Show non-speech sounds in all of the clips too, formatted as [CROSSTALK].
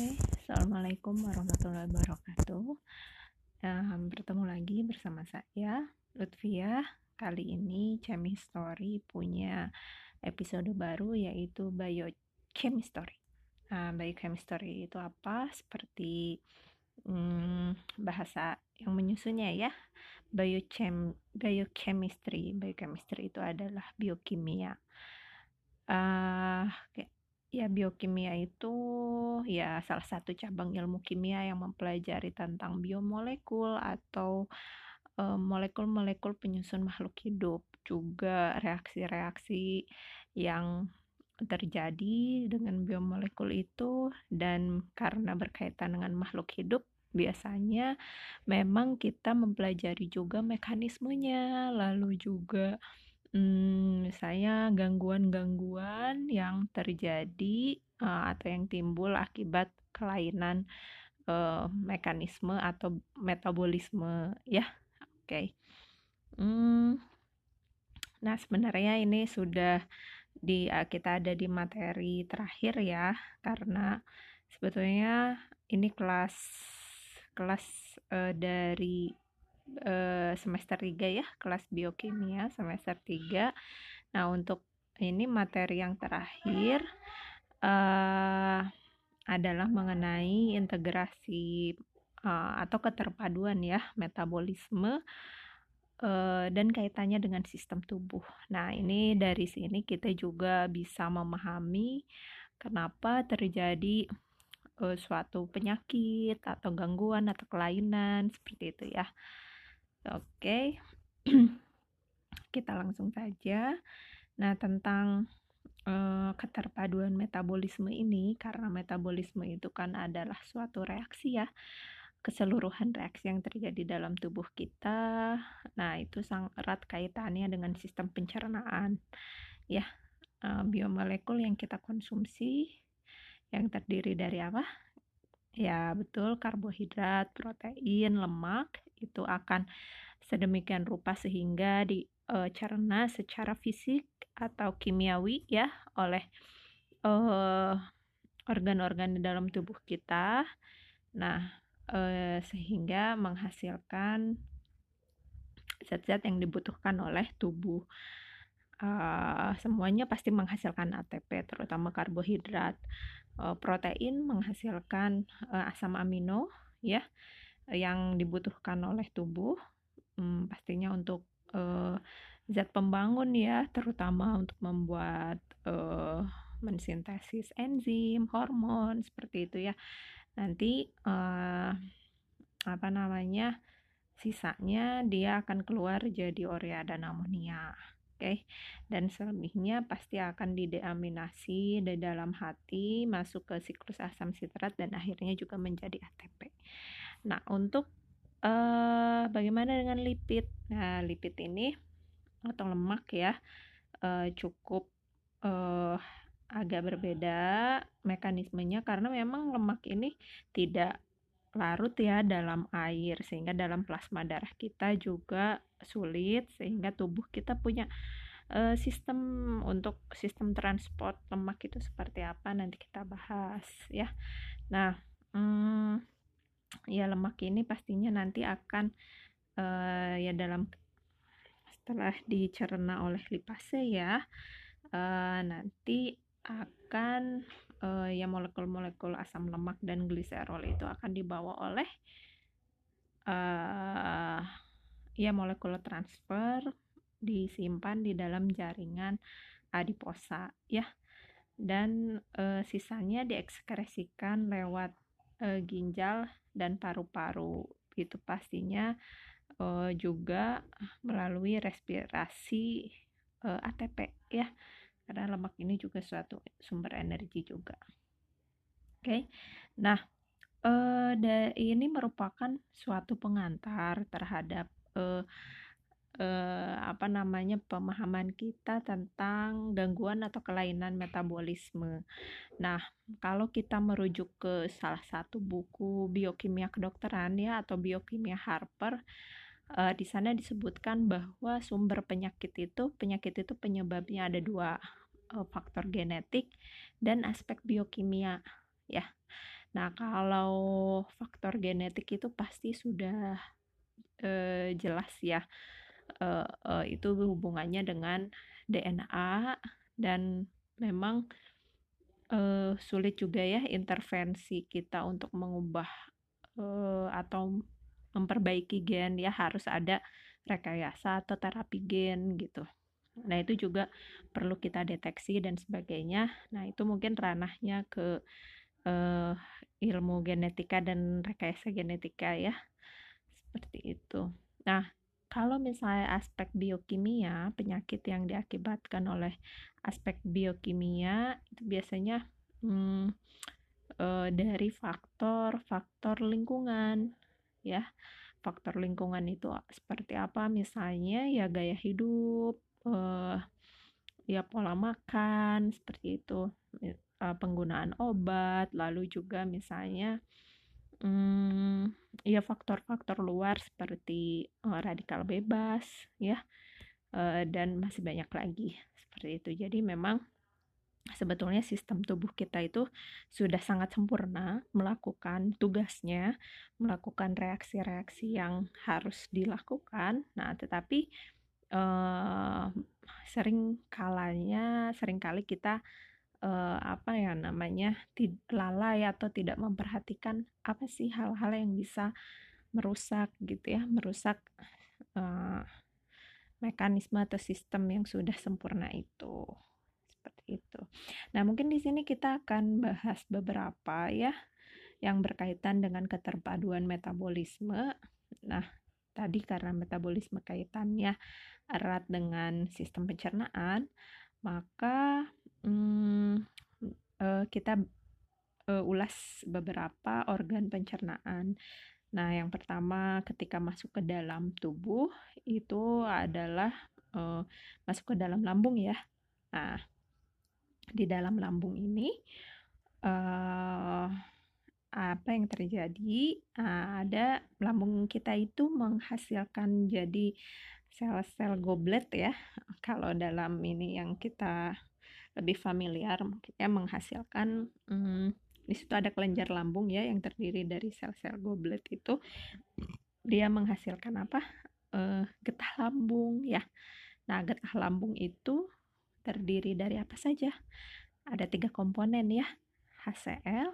Oke, Assalamualaikum warahmatullahi wabarakatuh. Um, bertemu lagi bersama saya, Lutfia. Kali ini Chemistry punya episode baru yaitu Biochemistry. Nah, Biochemistry itu apa? Seperti um, bahasa yang menyusunnya ya. Biochem, biochemistry, biochemistry itu adalah biokimia. Uh, ya biokimia itu ya salah satu cabang ilmu kimia yang mempelajari tentang biomolekul atau molekul-molekul penyusun makhluk hidup. Juga reaksi-reaksi yang terjadi dengan biomolekul itu dan karena berkaitan dengan makhluk hidup biasanya memang kita mempelajari juga mekanismenya. Lalu juga hmm, misalnya gangguan-gangguan yang terjadi uh, atau yang timbul akibat kelainan uh, mekanisme atau metabolisme ya. Oke. Hmm, nah sebenarnya ini sudah di uh, kita ada di materi terakhir ya karena sebetulnya ini kelas kelas uh, dari semester 3 ya, kelas biokimia semester 3. Nah, untuk ini materi yang terakhir uh, adalah mengenai integrasi uh, atau keterpaduan ya metabolisme dan kaitannya dengan sistem tubuh. Nah, ini dari sini kita juga bisa memahami kenapa terjadi uh, suatu penyakit atau gangguan atau kelainan seperti itu ya. Oke, [CLEARS THROAT] kita langsung saja. Nah, tentang uh, keterpaduan metabolisme ini, karena metabolisme itu kan adalah suatu reaksi ya, keseluruhan reaksi yang terjadi dalam tubuh kita. Nah, itu sangat erat kaitannya dengan sistem pencernaan. Ya, uh, biomolekul yang kita konsumsi yang terdiri dari apa? Ya, betul, karbohidrat, protein, lemak itu akan sedemikian rupa sehingga dicerna secara fisik atau kimiawi ya oleh organ-organ di dalam tubuh kita. Nah, uh, sehingga menghasilkan zat-zat yang dibutuhkan oleh tubuh. Uh, semuanya pasti menghasilkan ATP, terutama karbohidrat protein menghasilkan uh, asam amino ya yang dibutuhkan oleh tubuh hmm, pastinya untuk uh, zat pembangun ya terutama untuk membuat uh, mensintesis enzim hormon seperti itu ya. Nanti uh, apa namanya sisanya dia akan keluar jadi urea dan amonia okay? dan selebihnya pasti akan dideaminasi di dalam hati masuk ke siklus asam sitrat dan akhirnya juga menjadi ATP. Nah untuk uh, bagaimana dengan lipid? Nah lipid ini atau lemak ya uh, cukup uh, agak berbeda mekanismenya karena memang lemak ini tidak larut ya dalam air sehingga dalam plasma darah kita juga sulit sehingga tubuh kita punya uh, sistem untuk sistem transport lemak itu seperti apa nanti kita bahas ya. Nah hmm, ya lemak ini pastinya nanti akan uh, ya dalam setelah dicerna oleh lipase ya uh, nanti akan uh, ya molekul-molekul asam lemak dan gliserol itu akan dibawa oleh uh, ya molekul transfer disimpan di dalam jaringan adiposa ya. Dan e, sisanya diekskresikan lewat e, ginjal dan paru-paru. Itu pastinya e, juga melalui respirasi e, ATP ya karena lemak ini juga suatu sumber energi juga. Oke, okay. nah uh, ini merupakan suatu pengantar terhadap uh, uh, apa namanya pemahaman kita tentang gangguan atau kelainan metabolisme. Nah, kalau kita merujuk ke salah satu buku biokimia kedokteran ya atau biokimia Harper, uh, di sana disebutkan bahwa sumber penyakit itu penyakit itu penyebabnya ada dua uh, faktor genetik dan aspek biokimia ya. Nah, kalau faktor genetik itu pasti sudah uh, jelas ya, uh, uh, itu hubungannya dengan DNA dan memang uh, sulit juga ya intervensi kita untuk mengubah uh, atau memperbaiki gen ya harus ada rekayasa atau terapi gen gitu. Nah, itu juga perlu kita deteksi dan sebagainya. Nah, itu mungkin ranahnya ke uh, ilmu genetika dan rekayasa genetika ya. Seperti itu. Nah, kalau misalnya aspek biokimia, penyakit yang diakibatkan oleh aspek biokimia itu biasanya hmm, e, dari faktor-faktor lingkungan ya. Faktor lingkungan itu seperti apa? Misalnya ya gaya hidup, e, ya pola makan seperti itu, e, penggunaan obat, lalu juga misalnya hmm, ya faktor-faktor luar seperti uh, radikal bebas ya uh, dan masih banyak lagi seperti itu jadi memang sebetulnya sistem tubuh kita itu sudah sangat sempurna melakukan tugasnya, melakukan reaksi-reaksi yang harus dilakukan. Nah, tetapi uh, sering kalanya, sering kali kita uh, apa ya namanya lalai atau tidak memperhatikan apa sih hal-hal yang bisa merusak gitu ya merusak uh, mekanisme atau sistem yang sudah sempurna itu seperti itu. Nah mungkin di sini kita akan bahas beberapa ya yang berkaitan dengan keterpaduan metabolisme. Nah tadi karena metabolisme kaitannya erat dengan sistem pencernaan, maka hmm, uh, kita uh, ulas beberapa organ pencernaan. Nah, yang pertama ketika masuk ke dalam tubuh itu adalah uh, masuk ke dalam lambung ya. Nah, di dalam lambung ini uh, apa yang terjadi? Ada lambung kita itu menghasilkan jadi sel-sel goblet ya. Kalau dalam ini yang kita lebih familiar mungkin ya menghasilkan hmm, di situ ada kelenjar lambung ya yang terdiri dari sel-sel goblet itu dia menghasilkan apa uh, getah lambung ya nah getah lambung itu terdiri dari apa saja ada tiga komponen ya HCl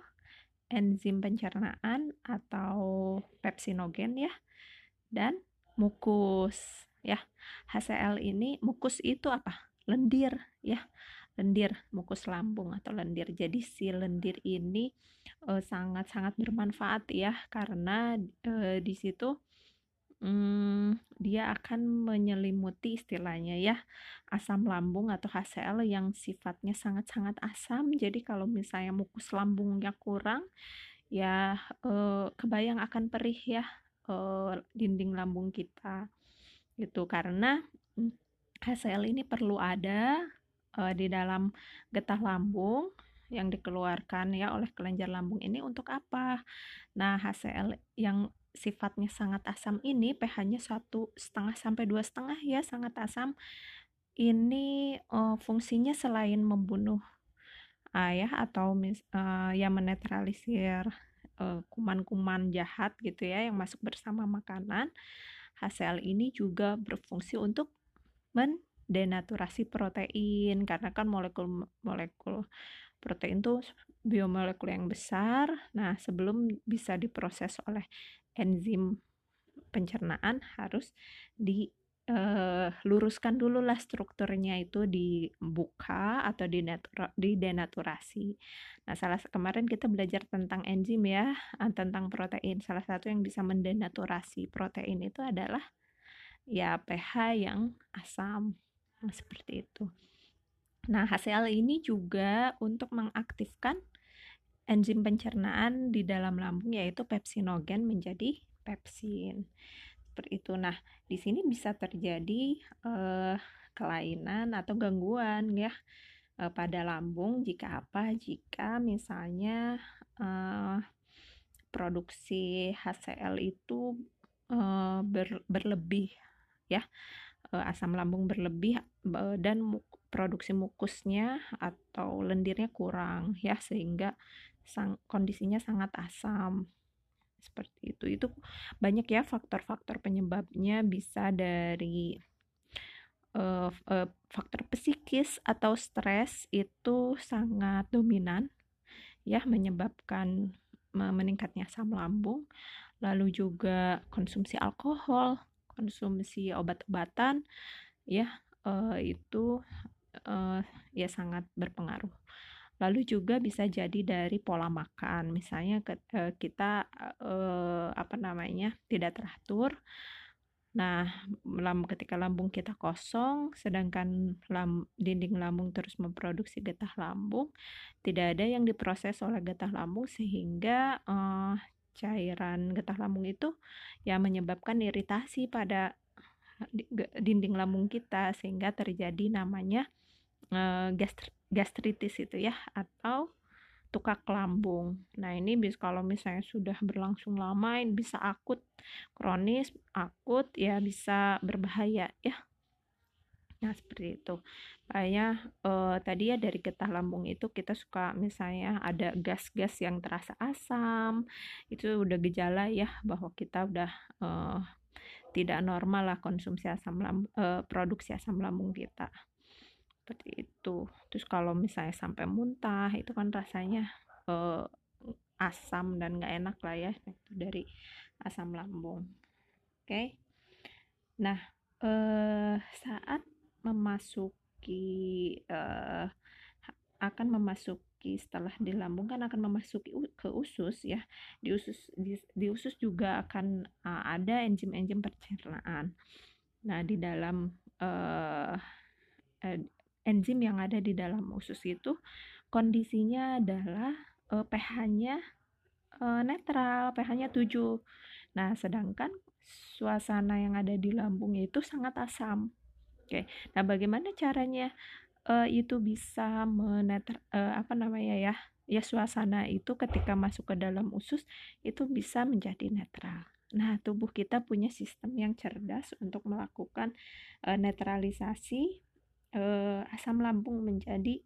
enzim pencernaan atau pepsinogen ya. Dan mukus ya. HCl ini mukus itu apa? Lendir ya. Lendir mukus lambung atau lendir. Jadi si lendir ini sangat-sangat uh, bermanfaat ya karena uh, di situ um, dia akan menyelimuti istilahnya ya asam lambung atau HCl yang sifatnya sangat-sangat asam. Jadi kalau misalnya mukus lambungnya kurang ya uh, kebayang akan perih ya uh, dinding lambung kita gitu karena HCl ini perlu ada uh, di dalam getah lambung yang dikeluarkan ya oleh kelenjar lambung ini untuk apa? Nah, HCl yang sifatnya sangat asam ini pH-nya satu setengah sampai dua setengah ya sangat asam. Ini uh, fungsinya selain membunuh ayah atau mis, uh, yang menetralisir kuman-kuman uh, jahat gitu ya yang masuk bersama makanan. HCl ini juga berfungsi untuk men denaturasi protein karena kan molekul molekul protein itu biomolekul yang besar. Nah, sebelum bisa diproses oleh enzim pencernaan harus diluruskan eh, dulu lah strukturnya itu dibuka atau didenaturasi. Nah, salah kemarin kita belajar tentang enzim ya, ah, tentang protein. Salah satu yang bisa mendenaturasi protein itu adalah ya pH yang asam Nah, seperti itu. Nah, HCl ini juga untuk mengaktifkan enzim pencernaan di dalam lambung yaitu pepsinogen menjadi pepsin. Seperti itu. Nah, di sini bisa terjadi eh, kelainan atau gangguan ya eh, pada lambung jika apa? Jika misalnya eh, produksi HCl itu eh, ber, berlebih ya uh, asam lambung berlebih uh, dan produksi mukusnya atau lendirnya kurang ya sehingga sang, kondisinya sangat asam. Seperti itu. Itu banyak ya faktor-faktor penyebabnya. Bisa dari uh, uh, faktor psikis atau stres itu sangat dominan ya menyebabkan meningkatnya asam lambung. Lalu juga konsumsi alkohol konsumsi obat-obatan ya uh, itu uh, ya sangat berpengaruh lalu juga bisa jadi dari pola makan. Misalnya uh, kita uh, apa namanya tidak teratur. Nah, ketika lambung kita kosong, sedangkan dinding lambung terus memproduksi getah lambung, tidak ada yang diproses oleh getah lambung sehingga uh, cairan getah lambung itu ya menyebabkan iritasi pada dinding lambung kita sehingga terjadi namanya uh, gastritis itu ya atau tukak lambung. Nah, ini bisa kalau misalnya sudah berlangsung lama ini bisa akut, kronis, akut ya bisa berbahaya ya. Nah, seperti itu. Makanya eh, tadi ya dari getah lambung itu kita suka misalnya ada gas-gas yang terasa asam. Itu udah gejala ya bahwa kita udah eh, tidak normal lah konsumsi asam lambung eh, produksi asam lambung kita seperti itu. Terus kalau misalnya sampai muntah itu kan rasanya uh, asam dan nggak enak lah ya itu dari asam lambung. Oke. Okay? nah uh, saat memasuki uh, akan memasuki setelah di lambung kan akan memasuki ke usus ya. Di usus di, di usus juga akan uh, ada enzim-enzim pencernaan. Nah di dalam uh, enzim yang ada di dalam usus itu kondisinya adalah uh, pH-nya uh, netral, pH-nya 7. Nah, sedangkan suasana yang ada di lambung itu sangat asam. Oke. Nah, bagaimana caranya uh, itu bisa menetra uh, apa namanya ya? Ya suasana itu ketika masuk ke dalam usus itu bisa menjadi netral. Nah, tubuh kita punya sistem yang cerdas untuk melakukan uh, netralisasi uh, asam lambung menjadi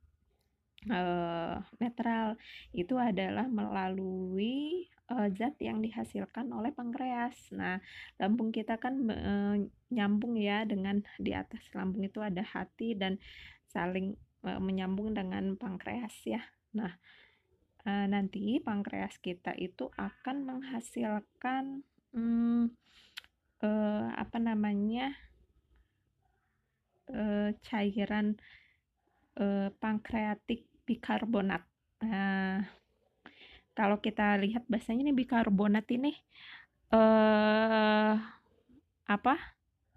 uh, netral itu adalah melalui uh, zat yang dihasilkan oleh pankreas. Nah, lambung kita kan uh, nyambung ya dengan di atas lambung itu ada hati dan saling uh, menyambung dengan pankreas ya. Nah, uh, nanti pankreas kita itu akan menghasilkan um, uh, apa namanya? Uh, cairan uh, pankreatik bikarbonat. Nah, kalau kita lihat bahasanya ini bikarbonat ini uh, apa?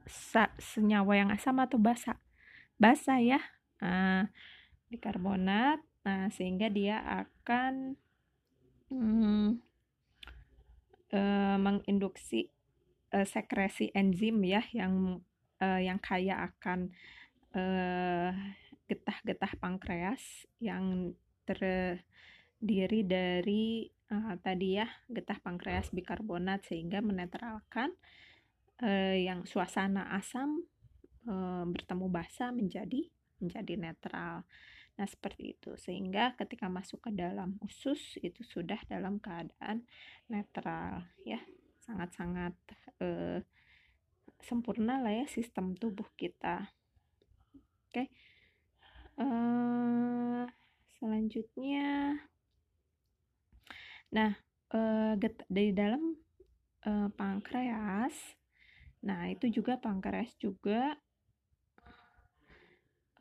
Sa senyawa yang asam atau basa? Basa ya. Nah, bikarbonat. Nah, sehingga dia akan hmm, uh, menginduksi sekresi enzim ya yang uh, yang kaya akan getah-getah uh, pankreas yang terdiri dari uh, tadi ya getah pankreas bikarbonat sehingga menetralkan uh, yang suasana asam uh, bertemu basa menjadi menjadi netral. Nah, seperti itu. Sehingga ketika masuk ke dalam usus itu sudah dalam keadaan netral ya. Sangat-sangat uh, sempurna lah ya sistem tubuh kita. Oke. Okay. uh, eh, selanjutnya. Nah uh, dari dalam uh, pankreas. Nah itu juga pankreas juga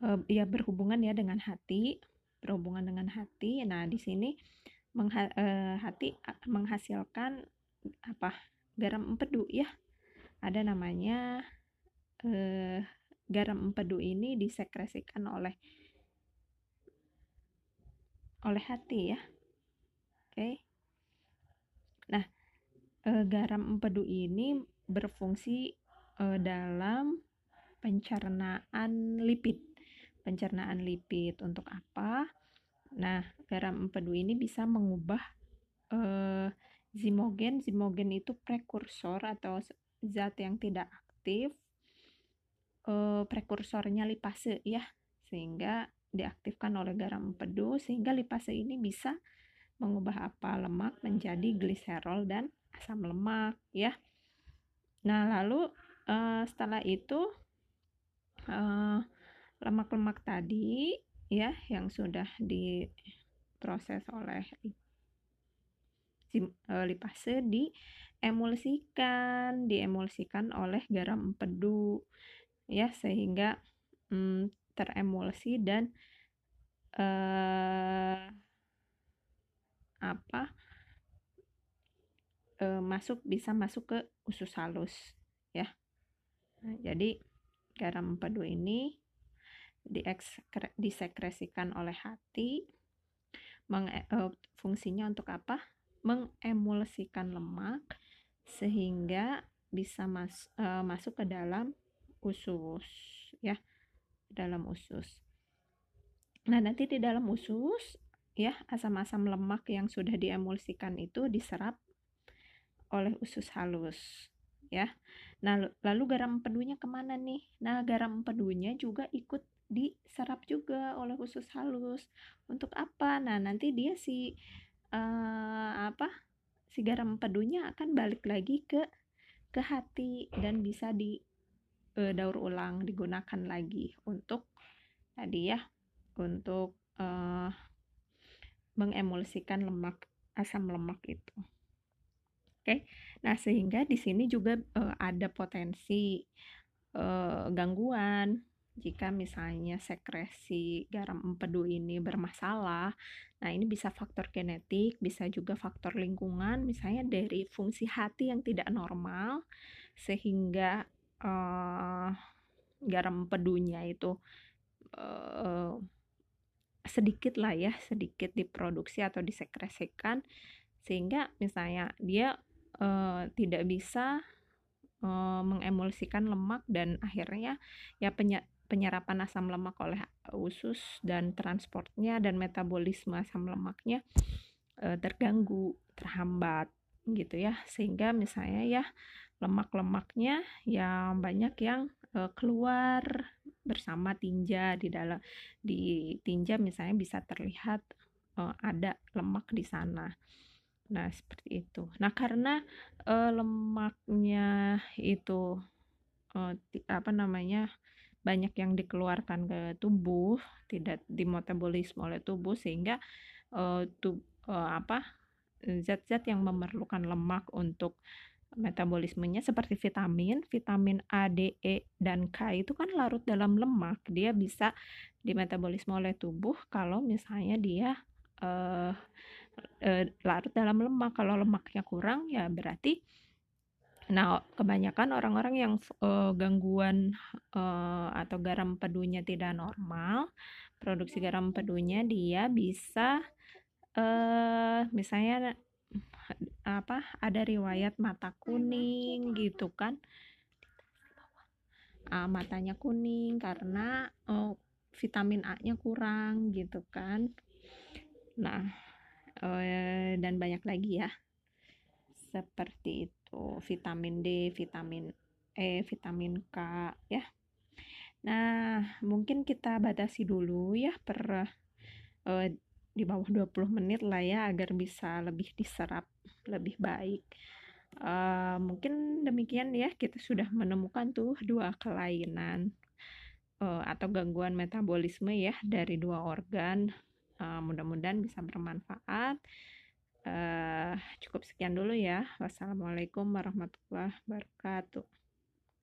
uh, ya berhubungan ya dengan hati berhubungan dengan hati. Nah di sini mengha uh, hati menghasilkan apa? Garam empedu ya ada namanya eh, garam empedu ini disekresikan oleh oleh hati ya. Oke. Nah, eh, garam empedu ini berfungsi eh, dalam pencernaan lipid. Pencernaan lipid untuk apa? Nah, garam empedu ini bisa mengubah eh, zimogen. Zimogen itu prekursor atau zat yang tidak aktif uh, prekursornya lipase ya sehingga diaktifkan oleh garam empedu sehingga lipase ini bisa mengubah apa lemak menjadi gliserol dan asam lemak ya. Nah, lalu uh, setelah itu lemak lemak-lemak tadi ya yang sudah diproses oleh uh, lipase diemulsikan, diemulsikan oleh garam empedu ya sehingga um, teremulsi dan uh, apa e, masuk bisa masuk ke usus halus ya. Nah, jadi garam empedu ini diekskre, disekresikan oleh hati meng, e, fungsinya untuk apa? Mengemulsikan lemak sehingga bisa mas, e, masuk ke dalam usus ya dalam usus. Nah nanti di dalam usus ya asam-asam lemak yang sudah diemulsikan itu diserap oleh usus halus ya. Nah lalu garam empedunya ke mana nih? Nah garam empedunya juga ikut diserap juga oleh usus halus. Untuk apa? Nah nanti dia si uh, apa si garam empedunya akan balik lagi ke ke hati dan bisa di uh, daur ulang digunakan lagi untuk tadi ya untuk uh, mengemulsikan lemak asam lemak itu. Oke, nah sehingga di sini juga uh, ada potensi uh, gangguan jika misalnya sekresi garam empedu ini bermasalah. Nah ini bisa faktor genetik, bisa juga faktor lingkungan, misalnya dari fungsi hati yang tidak normal sehingga uh, garam empedunya itu uh, sedikit lah ya sedikit diproduksi atau disekresikan sehingga misalnya dia uh, tidak bisa mengemulsikan lemak dan akhirnya ya penya penyerapan asam lemak oleh usus dan transportnya dan metabolisme asam lemaknya uh, terganggu terhambat gitu ya sehingga misalnya ya lemak-lemaknya yang banyak yang uh, keluar bersama tinja di dalam di tinja misalnya bisa terlihat uh, ada lemak di sana. Nah, seperti itu. Nah, karena uh, lemaknya itu uh, apa namanya? Banyak yang dikeluarkan ke tubuh, tidak dimetabolisme oleh tubuh sehingga uh, tub, uh, apa? zat-zat yang memerlukan lemak untuk metabolismenya seperti vitamin, vitamin A, D, E, dan K itu kan larut dalam lemak. Dia bisa dimetabolisme oleh tubuh kalau misalnya dia uh, uh, larut dalam lemak. Kalau lemaknya kurang ya berarti Nah, kebanyakan orang-orang yang uh, gangguan uh, atau garam pedunya tidak normal, produksi garam pedunya dia bisa uh, misalnya apa ada riwayat mata kuning gitu kan. Uh, matanya kuning karena uh, vitamin A-nya kurang gitu kan. Nah uh, dan banyak lagi ya seperti itu vitamin D vitamin E vitamin K ya nah mungkin kita batasi dulu ya per uh, di bawah 20 menit lah ya agar bisa lebih diserap lebih baik. Uh, mungkin demikian ya kita sudah menemukan tuh dua kelainan uh, atau gangguan metabolisme ya dari dua organ. Uh, mudah-mudahan bisa bermanfaat. Uh, cukup sekian dulu ya. Wassalamualaikum warahmatullahi wabarakatuh.